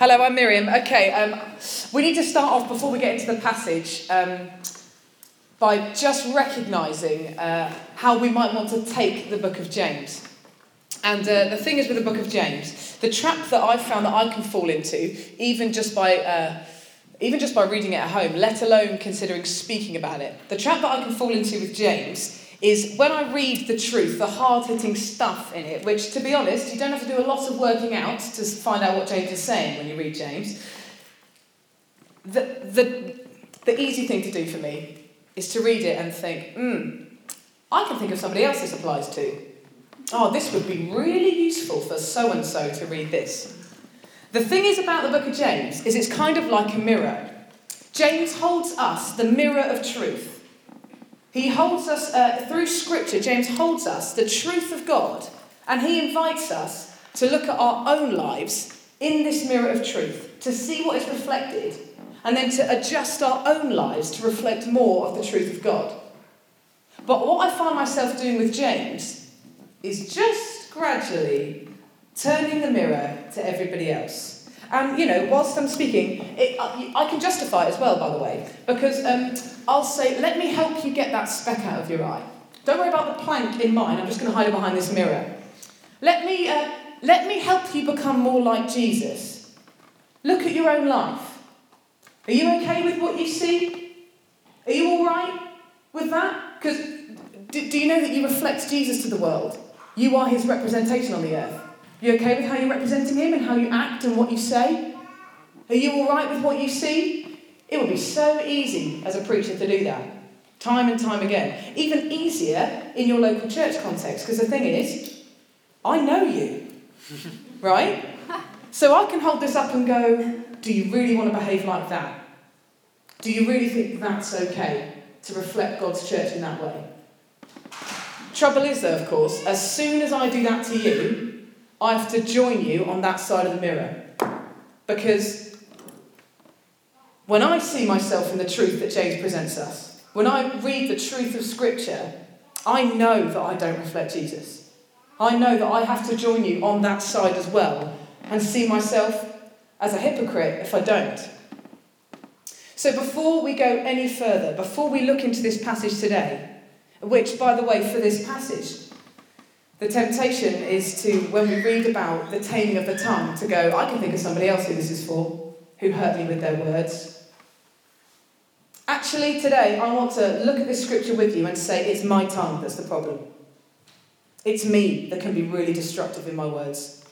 Hello, I'm Miriam. Okay, um, we need to start off before we get into the passage um, by just recognising uh, how we might want to take the book of James. And uh, the thing is with the book of James, the trap that I've found that I can fall into, even just by uh, even just by reading it at home, let alone considering speaking about it, the trap that I can fall into with James is when I read the truth, the hard hitting stuff in it, which, to be honest, you don't have to do a lot of working out to find out what James is saying when you read James. The, the, the easy thing to do for me is to read it and think, hmm, I can think of somebody else this applies to. Oh, this would be really useful for so and so to read this. The thing is about the book of James is it's kind of like a mirror. James holds us the mirror of truth. He holds us, uh, through Scripture, James holds us the truth of God, and he invites us to look at our own lives in this mirror of truth, to see what is reflected, and then to adjust our own lives to reflect more of the truth of God. But what I find myself doing with James is just gradually turning the mirror to everybody else. And, you know, whilst I'm speaking, it, I, I, can justify it as well, by the way, because um, I'll say, let me help you get that speck out of your eye. Don't worry about the plank in mine, I'm just going to hide it behind this mirror. Let me, uh, let me help you become more like Jesus. Look at your own life. Are you okay with what you see? Are you all right with that? Because do, do you know that you reflect Jesus to the world? You are his representation on the earth. You okay with how you're representing him and how you act and what you say? Are you all right with what you see? It would be so easy as a preacher to do that, time and time again. Even easier in your local church context, because the thing is, I know you, right? So I can hold this up and go, do you really want to behave like that? Do you really think that's okay to reflect God's church in that way? Trouble is, though, of course, as soon as I do that to you, I have to join you on that side of the mirror. Because when I see myself in the truth that James presents us, when I read the truth of Scripture, I know that I don't reflect Jesus. I know that I have to join you on that side as well and see myself as a hypocrite if I don't. So, before we go any further, before we look into this passage today, which, by the way, for this passage, the temptation is to, when we read about the taming of the tongue, to go, I can think of somebody else who this is for, who hurt me with their words. Actually, today, I want to look at this scripture with you and say it's my tongue that's the problem. It's me that can be really destructive in my words.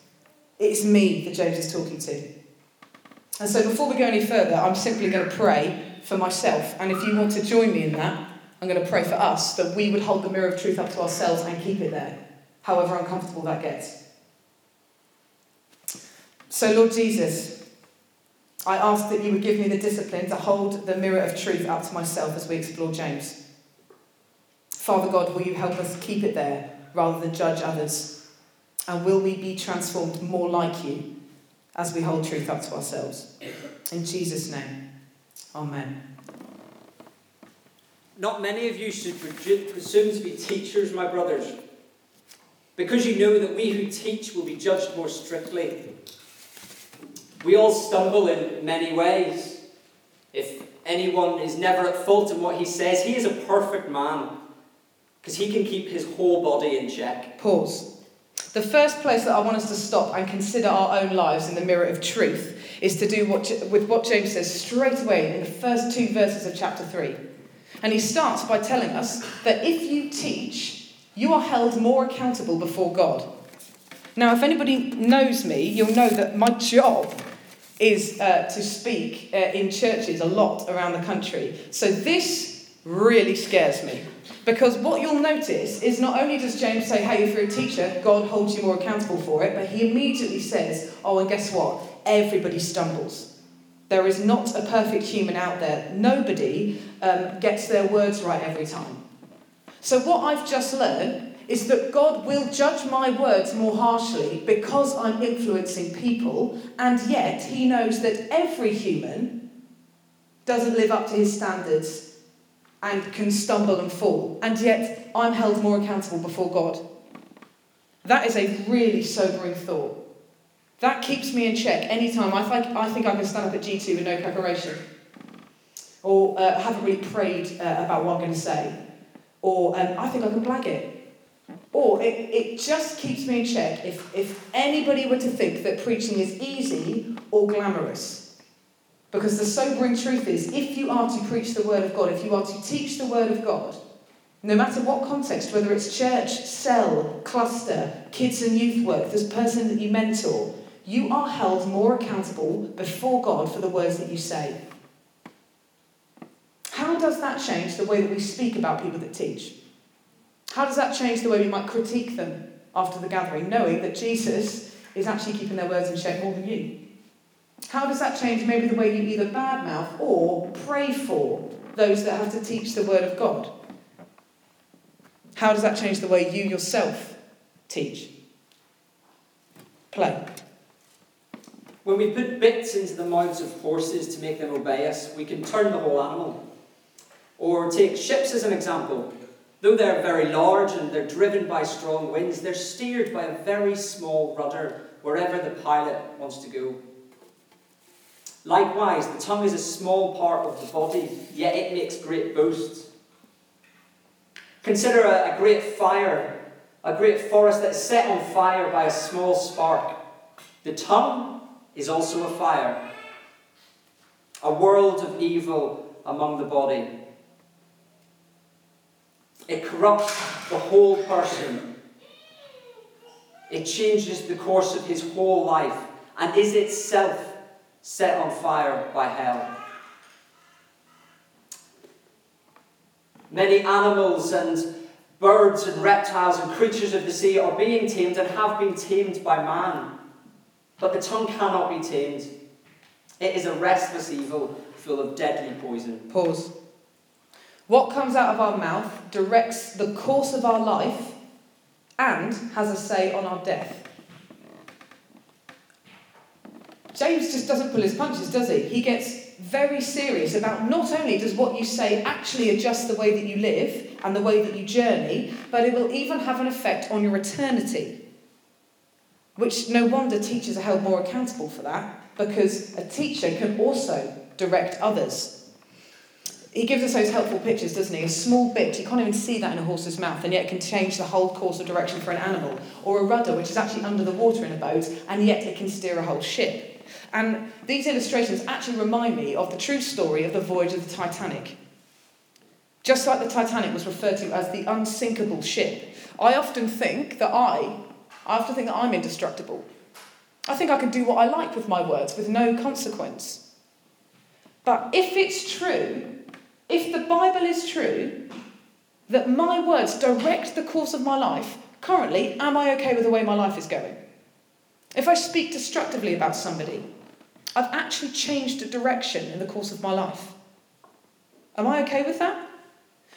It's me that James is talking to. And so, before we go any further, I'm simply going to pray for myself. And if you want to join me in that, I'm going to pray for us that we would hold the mirror of truth up to ourselves and keep it there however uncomfortable that gets. So, Lord Jesus, I ask that you would give me the discipline to hold the mirror of truth up to myself as we explore James. Father God, will you help us keep it there rather than judge others? And will we be transformed more like you as we hold truth up to ourselves? In Jesus' name, Amen. Not many of you should presume to be teachers, my brothers because you know that we who teach will be judged more strictly. We all stumble in many ways. If anyone is never at fault in what he says, he is a perfect man because he can keep his whole body in check. Pause. The first place that I want us to stop and consider our own lives in the mirror of truth is to do what, with what James says straight away in the first two verses of chapter 3. And he starts by telling us that if you teach, you are held more accountable before God. Now, if anybody knows me, you'll know that my job is uh, to speak uh, in churches a lot around the country. So this really scares me. Because what you'll notice is not only does James say, hey, if you're a teacher, God holds you more accountable for it, but he immediately says, oh, and guess what? Everybody stumbles. There is not a perfect human out there. Nobody um, gets their words right every time. So, what I've just learned is that God will judge my words more harshly because I'm influencing people, and yet He knows that every human doesn't live up to His standards and can stumble and fall, and yet I'm held more accountable before God. That is a really sobering thought. That keeps me in check anytime I think I, think I can stand up at G2 with no preparation, or uh, haven't really prayed uh, about what I'm going to say, or um, I think I can blag it. Or it, it just keeps me in check if, if anybody were to think that preaching is easy or glamorous. Because the sobering truth is, if you are to preach the Word of God, if you are to teach the Word of God, no matter what context, whether it's church, cell, cluster, kids and youth work, this person that you mentor, you are held more accountable before God for the words that you say. How does that change the way that we speak about people that teach? How does that change the way we might critique them after the gathering, knowing that Jesus is actually keeping their words in check more than you? How does that change maybe the way you either badmouth or pray for those that have to teach the Word of God? How does that change the way you yourself teach? Play. When we put bits into the mouths of horses to make them obey us, we can turn the whole animal. Or take ships as an example. Though they're very large and they're driven by strong winds, they're steered by a very small rudder wherever the pilot wants to go. Likewise, the tongue is a small part of the body, yet it makes great boasts. Consider a, a great fire, a great forest that's set on fire by a small spark. The tongue is also a fire, a world of evil among the body. It corrupts the whole person. It changes the course of his whole life and is itself set on fire by hell. Many animals and birds and reptiles and creatures of the sea are being tamed and have been tamed by man. But the tongue cannot be tamed. It is a restless evil full of deadly poison. Pause. What comes out of our mouth directs the course of our life and has a say on our death. James just doesn't pull his punches, does he? He gets very serious about not only does what you say actually adjust the way that you live and the way that you journey, but it will even have an effect on your eternity. Which no wonder teachers are held more accountable for that, because a teacher can also direct others he gives us those helpful pictures, doesn't he? A small bit, you can't even see that in a horse's mouth, and yet it can change the whole course of direction for an animal. Or a rudder, which is actually under the water in a boat, and yet it can steer a whole ship. And these illustrations actually remind me of the true story of the voyage of the Titanic. Just like the Titanic was referred to as the unsinkable ship, I often think that I, I often think that I'm indestructible. I think I can do what I like with my words with no consequence. But if it's true if the Bible is true, that my words direct the course of my life, currently, am I okay with the way my life is going? If I speak destructively about somebody, I've actually changed a direction in the course of my life. Am I okay with that?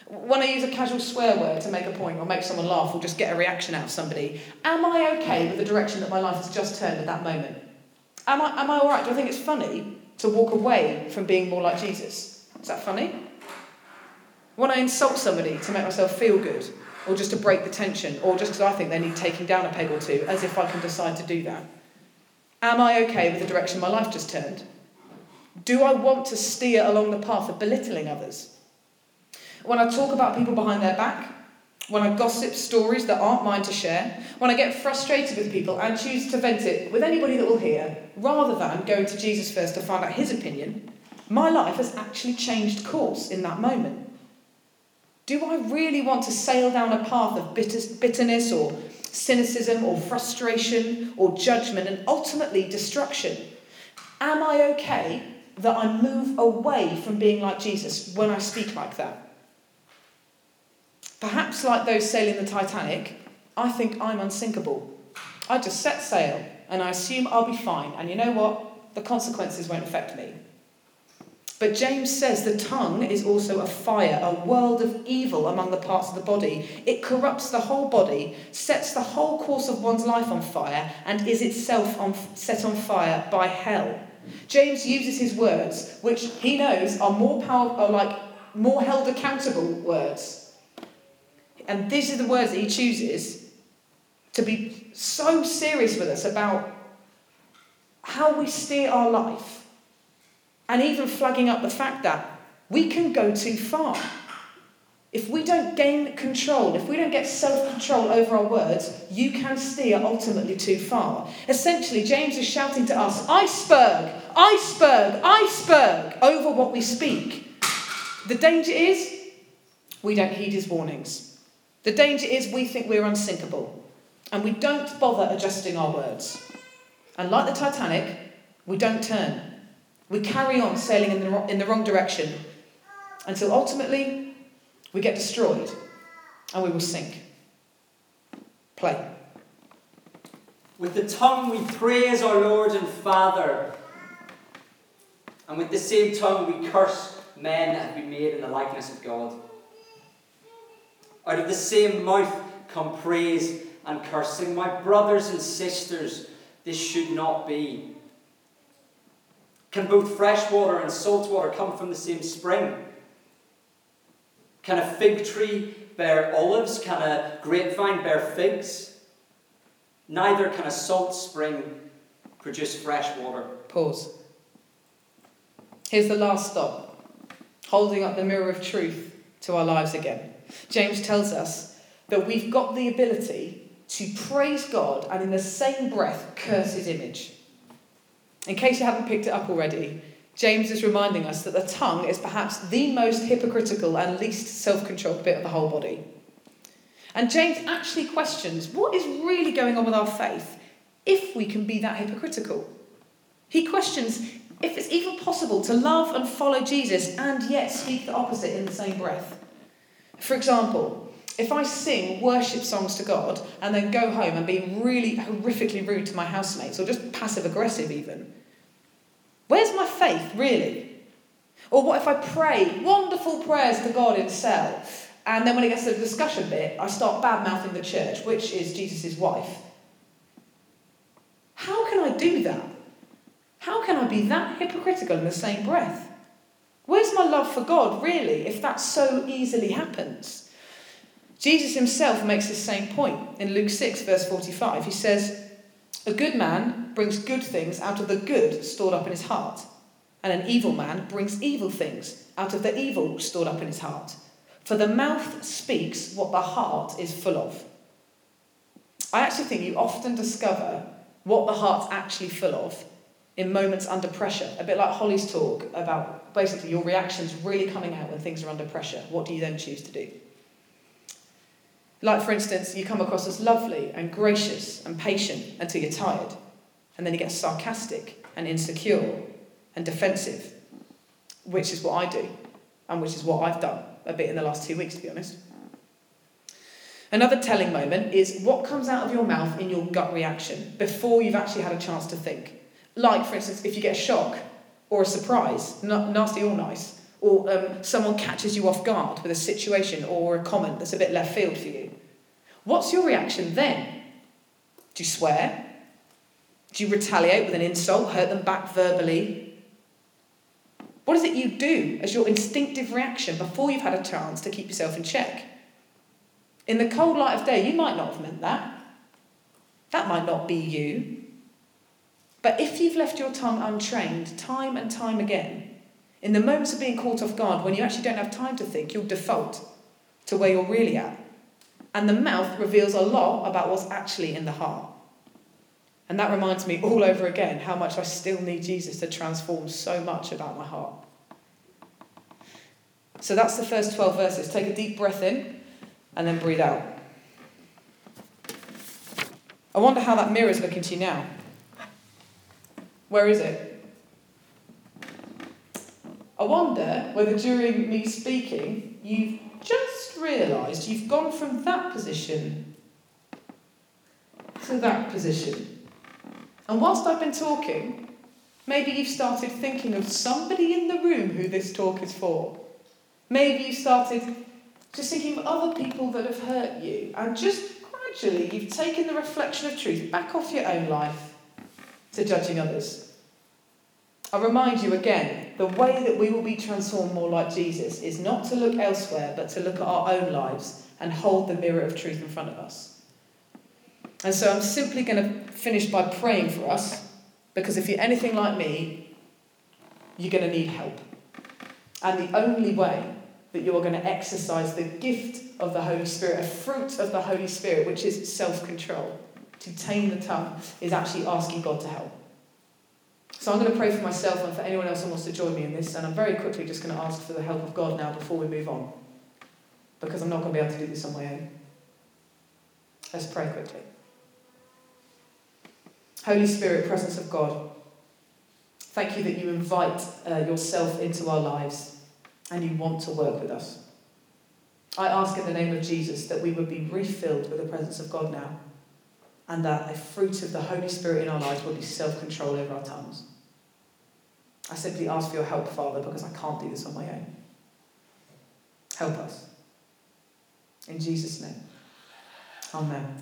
When I use a casual swear word to make a point or make someone laugh or just get a reaction out of somebody, am I okay with the direction that my life has just turned at that moment? Am I, am I alright? Do I think it's funny to walk away from being more like Jesus? Is that funny? When I insult somebody to make myself feel good, or just to break the tension, or just because I think they need taking down a peg or two, as if I can decide to do that. Am I okay with the direction my life just turned? Do I want to steer along the path of belittling others? When I talk about people behind their back, when I gossip stories that aren't mine to share, when I get frustrated with people and choose to vent it with anybody that will hear, rather than going to Jesus first to find out his opinion, my life has actually changed course in that moment. Do I really want to sail down a path of bitterness or cynicism or frustration or judgment and ultimately destruction? Am I okay that I move away from being like Jesus when I speak like that? Perhaps, like those sailing the Titanic, I think I'm unsinkable. I just set sail and I assume I'll be fine, and you know what? The consequences won't affect me. But James says the tongue is also a fire, a world of evil among the parts of the body. It corrupts the whole body, sets the whole course of one's life on fire, and is itself on, set on fire by hell. James uses his words, which he knows are more powerful, are like more held accountable words. And these are the words that he chooses to be so serious with us about how we steer our life, and even flagging up the fact that we can go too far. If we don't gain control, if we don't get self control over our words, you can steer ultimately too far. Essentially, James is shouting to us iceberg, iceberg, iceberg over what we speak. The danger is we don't heed his warnings. The danger is we think we're unsinkable and we don't bother adjusting our words. And like the Titanic, we don't turn. We carry on sailing in the, in the wrong direction until ultimately we get destroyed and we will sink. Play. With the tongue we praise our Lord and Father, and with the same tongue we curse men that have been made in the likeness of God. Out of the same mouth come praise and cursing. My brothers and sisters, this should not be. Can both fresh water and salt water come from the same spring? Can a fig tree bear olives? Can a grapevine bear figs? Neither can a salt spring produce fresh water. Pause. Here's the last stop holding up the mirror of truth to our lives again. James tells us that we've got the ability to praise God and in the same breath curse his image. In case you haven't picked it up already, James is reminding us that the tongue is perhaps the most hypocritical and least self controlled bit of the whole body. And James actually questions what is really going on with our faith if we can be that hypocritical. He questions if it's even possible to love and follow Jesus and yet speak the opposite in the same breath. For example, if I sing worship songs to God and then go home and be really horrifically rude to my housemates or just passive aggressive even, Where's my faith, really? Or what if I pray wonderful prayers to God cell, and then when it gets to the discussion bit, I start bad mouthing the church, which is Jesus' wife? How can I do that? How can I be that hypocritical in the same breath? Where's my love for God, really, if that so easily happens? Jesus himself makes the same point in Luke 6, verse 45. He says, a good man brings good things out of the good stored up in his heart, and an evil man brings evil things out of the evil stored up in his heart. For the mouth speaks what the heart is full of. I actually think you often discover what the heart's actually full of in moments under pressure. A bit like Holly's talk about basically your reactions really coming out when things are under pressure. What do you then choose to do? Like, for instance, you come across as lovely and gracious and patient until you're tired, and then you get sarcastic and insecure and defensive, which is what I do, and which is what I've done a bit in the last two weeks, to be honest. Another telling moment is what comes out of your mouth in your gut reaction before you've actually had a chance to think. Like, for instance, if you get a shock or a surprise, nasty or nice, or um, someone catches you off guard with a situation or a comment that's a bit left field for you. What's your reaction then? Do you swear? Do you retaliate with an insult, hurt them back verbally? What is it you do as your instinctive reaction before you've had a chance to keep yourself in check? In the cold light of day, you might not have meant that. That might not be you. But if you've left your tongue untrained time and time again, in the moments of being caught off guard, when you actually don't have time to think, you'll default to where you're really at. And the mouth reveals a lot about what's actually in the heart. And that reminds me all over again how much I still need Jesus to transform so much about my heart. So that's the first 12 verses. Take a deep breath in and then breathe out. I wonder how that mirror is looking to you now. Where is it? I wonder whether during me speaking you've just realised you've gone from that position to that position. And whilst I've been talking, maybe you've started thinking of somebody in the room who this talk is for. Maybe you started just thinking of other people that have hurt you, and just gradually you've taken the reflection of truth back off your own life to judging others. I remind you again the way that we will be transformed more like Jesus is not to look elsewhere, but to look at our own lives and hold the mirror of truth in front of us. And so I'm simply going to finish by praying for us Because if you're anything like me, you're going to need help. And the only way that you're going to exercise the gift of the Holy Spirit, a fruit of the Holy Spirit, which is self control, to tame the tongue, is actually asking God to help. So I'm going to pray for myself and for anyone else who wants to join me in this, and I'm very quickly just going to ask for the help of God now before we move on, because I'm not going to be able to do this on my own. Let's pray quickly. Holy Spirit, presence of God, thank you that you invite uh, yourself into our lives and you want to work with us. I ask in the name of Jesus that we would be refilled with the presence of God now and that a fruit of the Holy Spirit in our lives will be self control over our tongues. I simply ask for your help, Father, because I can't do this on my own. Help us. In Jesus' name. Amen.